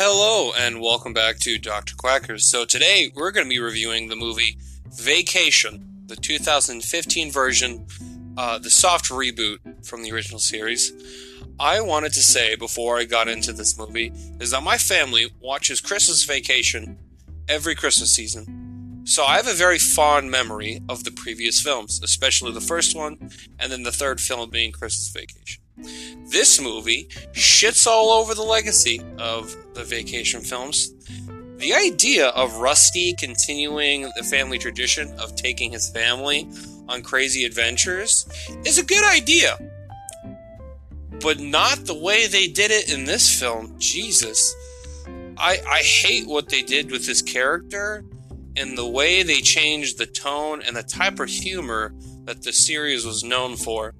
Hello, and welcome back to Dr. Quackers. So, today we're going to be reviewing the movie Vacation, the 2015 version, uh, the soft reboot from the original series. I wanted to say before I got into this movie is that my family watches Christmas Vacation every Christmas season. So, I have a very fond memory of the previous films, especially the first one, and then the third film being Christmas Vacation. This movie shits all over the legacy of the vacation films. The idea of Rusty continuing the family tradition of taking his family on crazy adventures is a good idea. But not the way they did it in this film. Jesus. I, I hate what they did with this character and the way they changed the tone and the type of humor that the series was known for.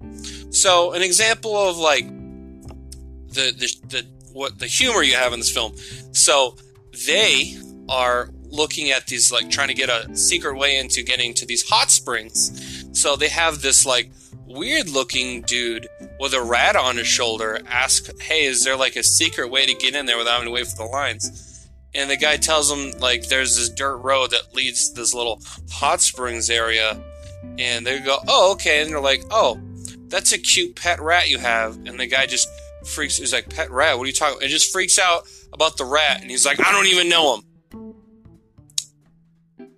So, an example of like the the, the what the humor you have in this film. So, they are looking at these like trying to get a secret way into getting to these hot springs. So, they have this like weird looking dude with a rat on his shoulder ask, "Hey, is there like a secret way to get in there without having to wait for the lines?" And the guy tells him like there's this dirt road that leads to this little hot springs area, and they go, "Oh, okay," and they're like, "Oh, that's a cute pet rat you have. And the guy just freaks. He's like, pet rat? What are you talking? It just freaks out about the rat, and he's like, I don't even know him.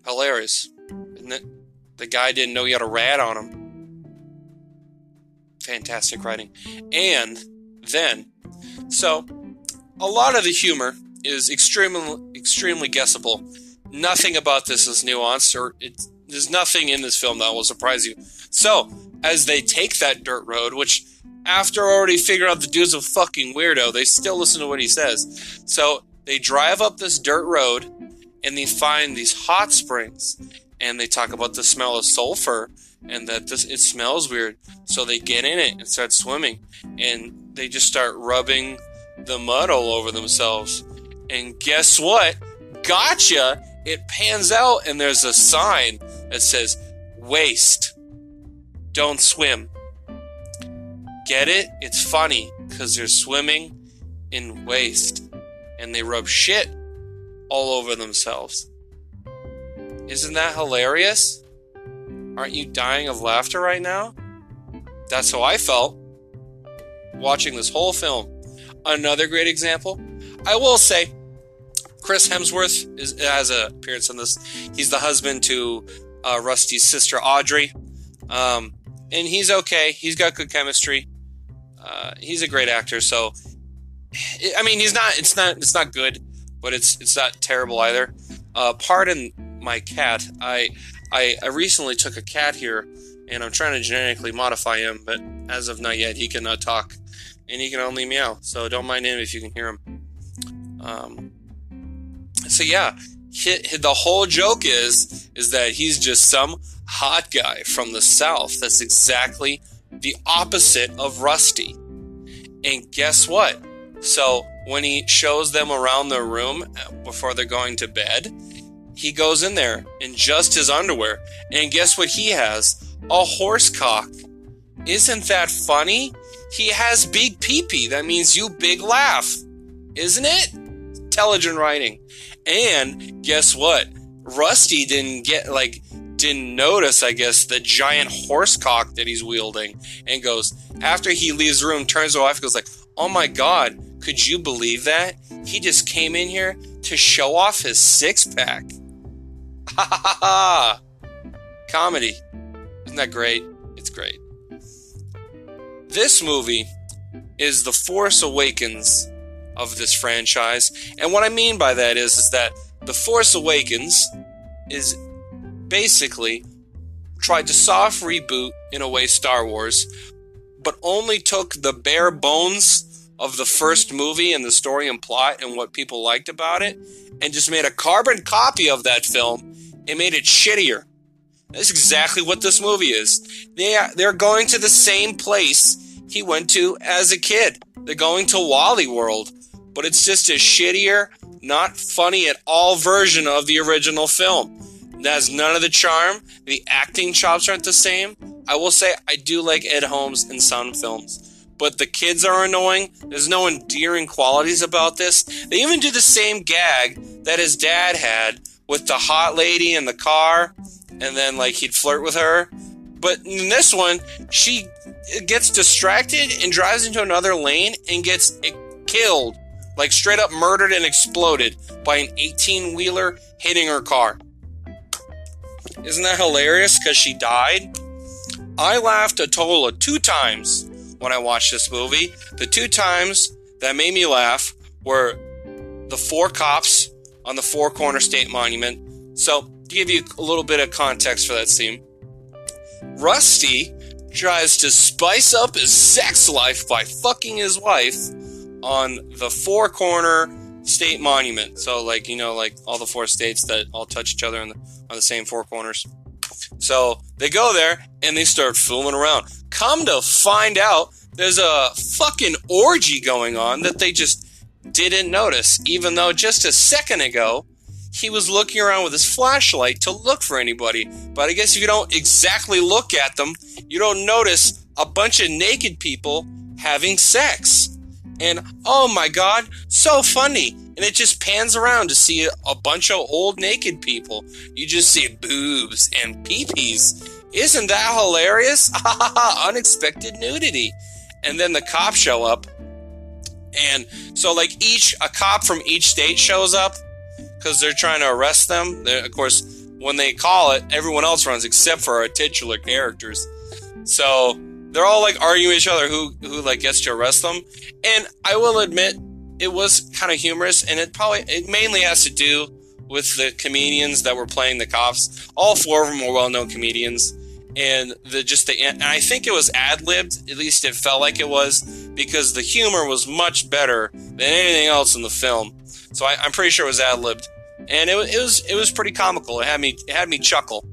Hilarious, it? The guy didn't know he had a rat on him. Fantastic writing, and then, so a lot of the humor is extremely extremely guessable. Nothing about this is nuanced, or it, there's nothing in this film that will surprise you. So as they take that dirt road, which after already figuring out the dude's a fucking weirdo, they still listen to what he says. So they drive up this dirt road and they find these hot springs and they talk about the smell of sulfur and that this it smells weird. So they get in it and start swimming and they just start rubbing the mud all over themselves. And guess what? Gotcha! It pans out and there's a sign that says waste don't swim. Get it? It's funny because they're swimming in waste and they rub shit all over themselves. Isn't that hilarious? Aren't you dying of laughter right now? That's how I felt watching this whole film. Another great example. I will say, Chris Hemsworth is, has an appearance in this. He's the husband to uh, Rusty's sister Audrey. Um, and he's okay. He's got good chemistry. Uh, he's a great actor. So, I mean, he's not. It's not. It's not good, but it's it's not terrible either. Uh, pardon my cat. I, I I recently took a cat here, and I'm trying to genetically modify him, but as of not yet, he cannot talk, and he can only meow. So don't mind him if you can hear him. Um. So yeah, the whole joke is is that he's just some hot guy from the South. That's exactly the opposite of Rusty. And guess what? So when he shows them around the room uh, before they're going to bed, he goes in there in just his underwear. And guess what he has? A horse cock. Isn't that funny? He has big peepee. That means you big laugh. Isn't it? Intelligent writing. And guess what? Rusty didn't get like didn't notice, I guess, the giant horse cock that he's wielding, and goes after he leaves the room, turns to wife, goes like, "Oh my god, could you believe that? He just came in here to show off his six pack." Ha ha ha! Comedy, isn't that great? It's great. This movie is the Force Awakens of this franchise, and what I mean by that is, is that the Force Awakens is basically tried to soft reboot in a way Star Wars, but only took the bare bones of the first movie and the story and plot and what people liked about it and just made a carbon copy of that film and made it shittier. That's exactly what this movie is. They are, they're going to the same place he went to as a kid. They're going to Wally World, but it's just a shittier, not funny at all version of the original film. That has none of the charm. The acting chops aren't the same. I will say I do like Ed Helms in some films, but the kids are annoying. There's no endearing qualities about this. They even do the same gag that his dad had with the hot lady in the car, and then like he'd flirt with her. But in this one, she gets distracted and drives into another lane and gets killed, like straight up murdered and exploded by an 18 wheeler hitting her car. Isn't that hilarious? Because she died. I laughed a total of two times when I watched this movie. The two times that made me laugh were the four cops on the Four Corner State Monument. So, to give you a little bit of context for that scene, Rusty tries to spice up his sex life by fucking his wife on the Four Corner State Monument. So, like, you know, like all the four states that all touch each other on the, on the same four corners. So they go there and they start fooling around. Come to find out, there's a fucking orgy going on that they just didn't notice, even though just a second ago he was looking around with his flashlight to look for anybody. But I guess if you don't exactly look at them, you don't notice a bunch of naked people having sex. And oh my god, so funny. And it just pans around to see a bunch of old naked people. You just see boobs and peepees. Isn't that hilarious? Unexpected nudity. And then the cops show up. And so, like, each, a cop from each state shows up because they're trying to arrest them. They're, of course, when they call it, everyone else runs except for our titular characters. So they're all like arguing each other who who like gets to arrest them. And I will admit, it was kind of humorous, and it probably it mainly has to do with the comedians that were playing the cops. All four of them were well known comedians. And the just the and I think it was ad libbed. At least it felt like it was because the humor was much better than anything else in the film. So I, am pretty sure it was ad libbed, and it, it was it was pretty comical. It had me it had me chuckle.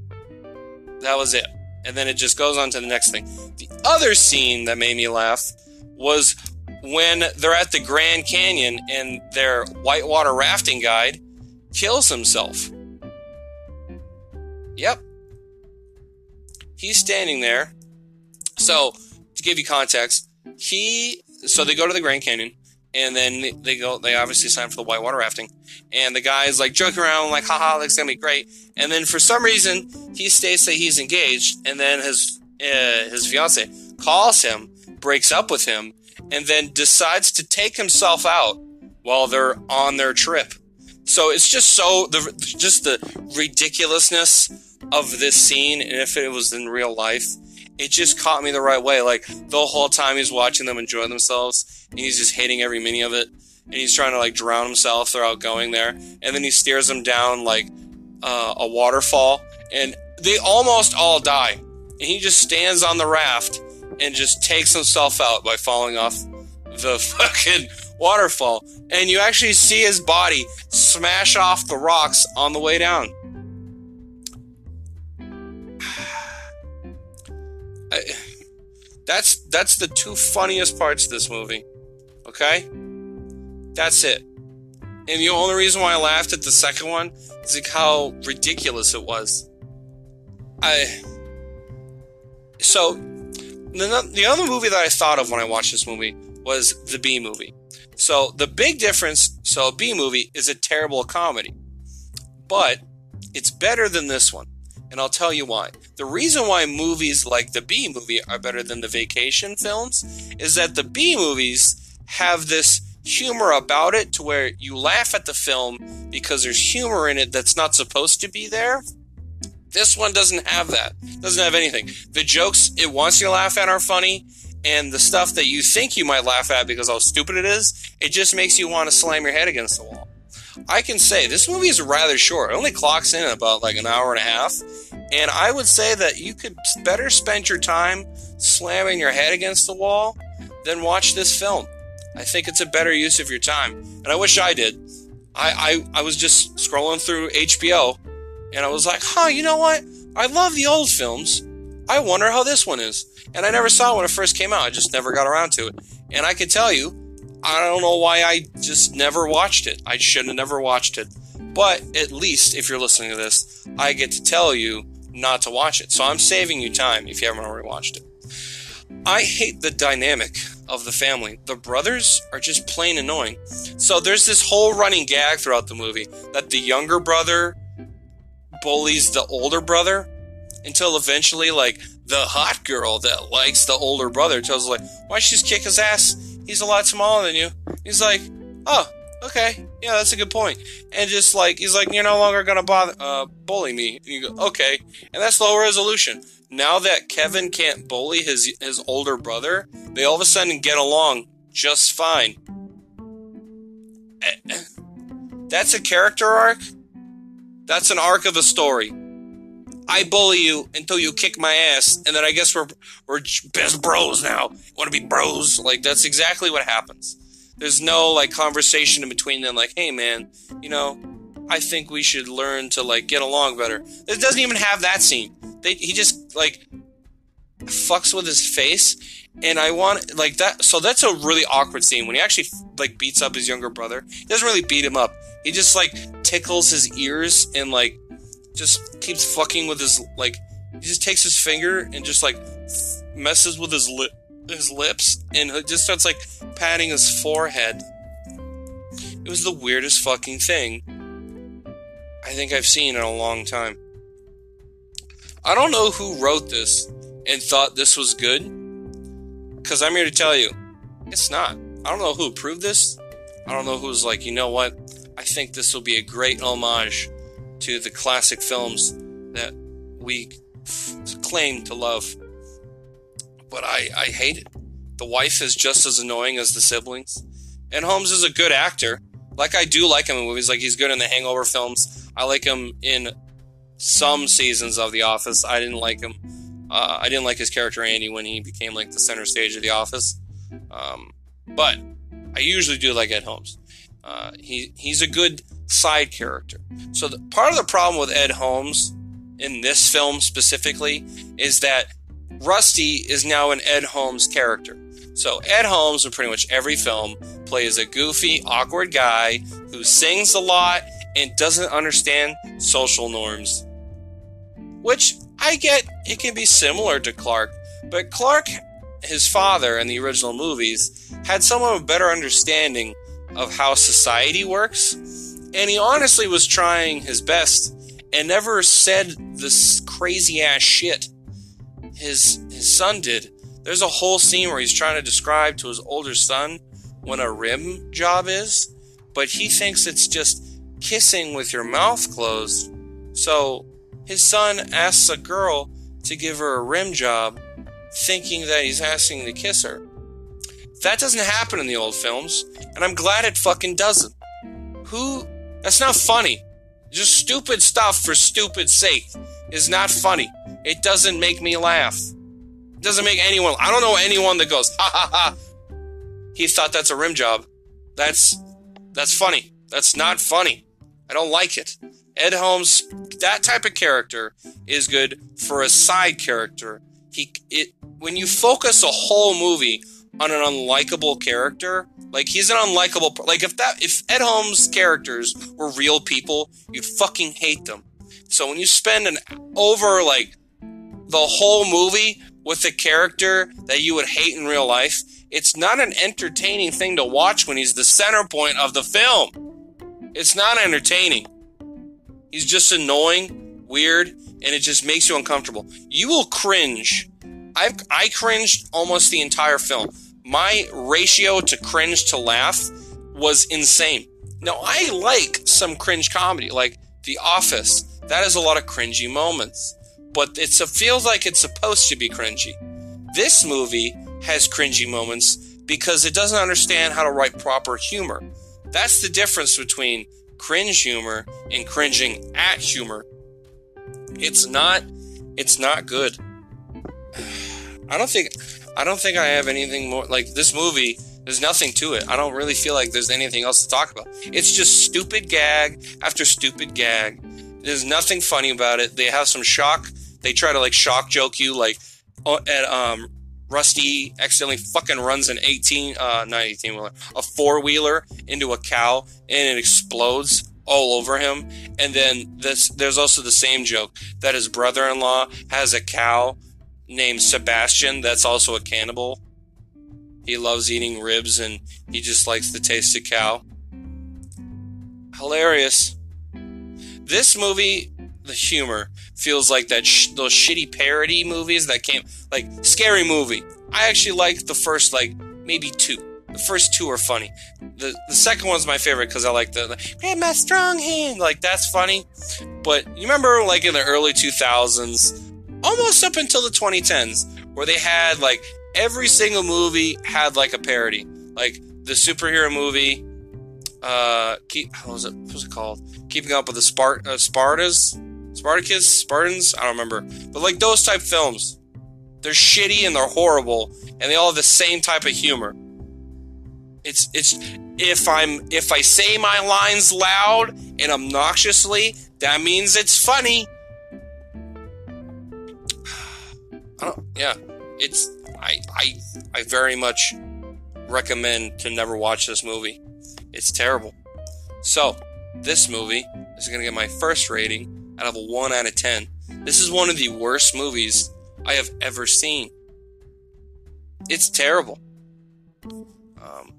That was it and then it just goes on to the next thing. The other scene that made me laugh was when they're at the Grand Canyon and their whitewater rafting guide kills himself. Yep. He's standing there. So, to give you context, he so they go to the Grand Canyon and then they go they obviously sign for the whitewater rafting and the guy's like joking around like haha that's gonna be great and then for some reason he states that he's engaged and then his uh, his fiance calls him breaks up with him and then decides to take himself out while they're on their trip so it's just so the just the ridiculousness of this scene and if it was in real life it just caught me the right way. Like the whole time he's watching them enjoy themselves, and he's just hating every minute of it, and he's trying to like drown himself throughout going there, and then he steers them down like uh, a waterfall, and they almost all die, and he just stands on the raft and just takes himself out by falling off the fucking waterfall, and you actually see his body smash off the rocks on the way down. I, that's that's the two funniest parts of this movie. Okay? That's it. And the only reason why I laughed at the second one is like how ridiculous it was. I so the, the other movie that I thought of when I watched this movie was the Bee Movie. So the big difference, so a Bee Movie is a terrible comedy, but it's better than this one. And I'll tell you why. The reason why movies like the B movie are better than the vacation films is that the B movies have this humor about it to where you laugh at the film because there's humor in it that's not supposed to be there. This one doesn't have that. Doesn't have anything. The jokes it wants you to laugh at are funny, and the stuff that you think you might laugh at because how stupid it is, it just makes you want to slam your head against the wall. I can say this movie is rather short. It only clocks in about like an hour and a half. And I would say that you could better spend your time slamming your head against the wall than watch this film. I think it's a better use of your time. And I wish I did. I, I, I was just scrolling through HBO and I was like, huh, you know what? I love the old films. I wonder how this one is. And I never saw it when it first came out. I just never got around to it. And I can tell you, I don't know why I just never watched it. I should have never watched it. But at least if you're listening to this, I get to tell you not to watch it. So I'm saving you time if you haven't already watched it. I hate the dynamic of the family. The brothers are just plain annoying. So there's this whole running gag throughout the movie that the younger brother bullies the older brother until eventually, like, the hot girl that likes the older brother tells like, why don't you kick his ass? He's a lot smaller than you. He's like, oh, okay, yeah, that's a good point. And just like, he's like, you're no longer gonna bother, uh, bully me. And you go, okay. And that's low resolution. Now that Kevin can't bully his, his older brother, they all of a sudden get along just fine. Eh, eh. That's a character arc? That's an arc of a story. I bully you until you kick my ass, and then I guess we're we're best bros now. Want to be bros? Like that's exactly what happens. There's no like conversation in between them. Like, hey man, you know, I think we should learn to like get along better. It doesn't even have that scene. They, he just like fucks with his face, and I want like that. So that's a really awkward scene when he actually like beats up his younger brother. He doesn't really beat him up. He just like tickles his ears and like just keeps fucking with his like he just takes his finger and just like messes with his lip his lips and just starts like patting his forehead. It was the weirdest fucking thing I think I've seen in a long time. I don't know who wrote this and thought this was good because I'm here to tell you it's not. I don't know who approved this. I don't know who's like, you know what? I think this will be a great homage to the classic films that we f- claim to love. But I, I hate it. The wife is just as annoying as the siblings. Ed Helms is a good actor. Like, I do like him in movies. Like, he's good in the Hangover films. I like him in some seasons of The Office. I didn't like him. Uh, I didn't like his character Andy when he became like the center stage of The Office. Um, but I usually do like Ed Helms. Uh, he he's a good side character. So the, part of the problem with Ed Helms in this film specifically is that Rusty is now an Ed Helms character. So Ed Helms in pretty much every film plays a goofy, awkward guy who sings a lot and doesn't understand social norms. Which I get it can be similar to Clark, but Clark, his father in the original movies, had somewhat of a better understanding of how society works and he honestly was trying his best and never said this crazy ass shit his his son did. There's a whole scene where he's trying to describe to his older son what a rim job is, but he thinks it's just kissing with your mouth closed. So his son asks a girl to give her a rim job, thinking that he's asking to kiss her. That doesn't happen in the old films, and I'm glad it fucking doesn't. Who that's not funny. Just stupid stuff for stupid sake is not funny. It doesn't make me laugh. It doesn't make anyone. I don't know anyone that goes, ha ha ha. He thought that's a rim job. That's that's funny. That's not funny. I don't like it. Ed Helms, that type of character is good for a side character. He it when you focus a whole movie on an unlikable character. Like he's an unlikable. Like if that if Ed Helms' characters were real people, you'd fucking hate them. So when you spend an over like the whole movie with a character that you would hate in real life, it's not an entertaining thing to watch when he's the center point of the film. It's not entertaining. He's just annoying, weird, and it just makes you uncomfortable. You will cringe. I've I cringed almost the entire film my ratio to cringe to laugh was insane. Now, I like some cringe comedy, like The Office. That has a lot of cringy moments, but it feels like it's supposed to be cringy. This movie has cringy moments because it doesn't understand how to write proper humor. That's the difference between cringe humor and cringing at humor. It's not it's not good. I don't think I don't think I have anything more like this movie. There's nothing to it. I don't really feel like there's anything else to talk about. It's just stupid gag after stupid gag. There's nothing funny about it. They have some shock. They try to like shock joke you, like at um Rusty accidentally fucking runs an 18, uh, not 18 wheeler, a four wheeler into a cow and it explodes all over him. And then this, there's also the same joke that his brother in law has a cow named Sebastian that's also a cannibal. He loves eating ribs and he just likes the taste of cow. Hilarious. This movie, the humor feels like that sh- those shitty parody movies that came like Scary Movie. I actually liked the first like maybe two. The first two are funny. The the second one's my favorite because I like the, the grab my strong hand. Like that's funny. But you remember like in the early 2000s, almost up until the 2010s, where they had like every single movie had like a parody. Like the superhero movie, uh, keep what was it? What was it called? Keeping up with the Spart uh, Spartas, Spartacus, Spartans. I don't remember, but like those type films, they're shitty and they're horrible, and they all have the same type of humor. It's it's if I'm if I say my lines loud and obnoxiously, that means it's funny. Don't, yeah, it's I I I very much recommend to never watch this movie. It's terrible. So, this movie is going to get my first rating out of a 1 out of 10. This is one of the worst movies I have ever seen. It's terrible. Um,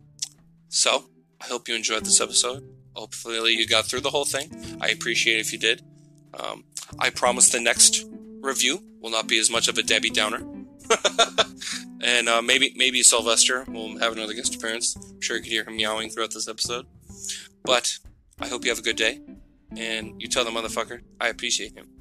so, I hope you enjoyed this episode. Hopefully, you got through the whole thing. I appreciate if you did. Um, I promise the next review will not be as much of a Debbie Downer. and uh, maybe maybe Sylvester will have another guest appearance. I'm sure you could hear him meowing throughout this episode. But I hope you have a good day, and you tell the motherfucker I appreciate him.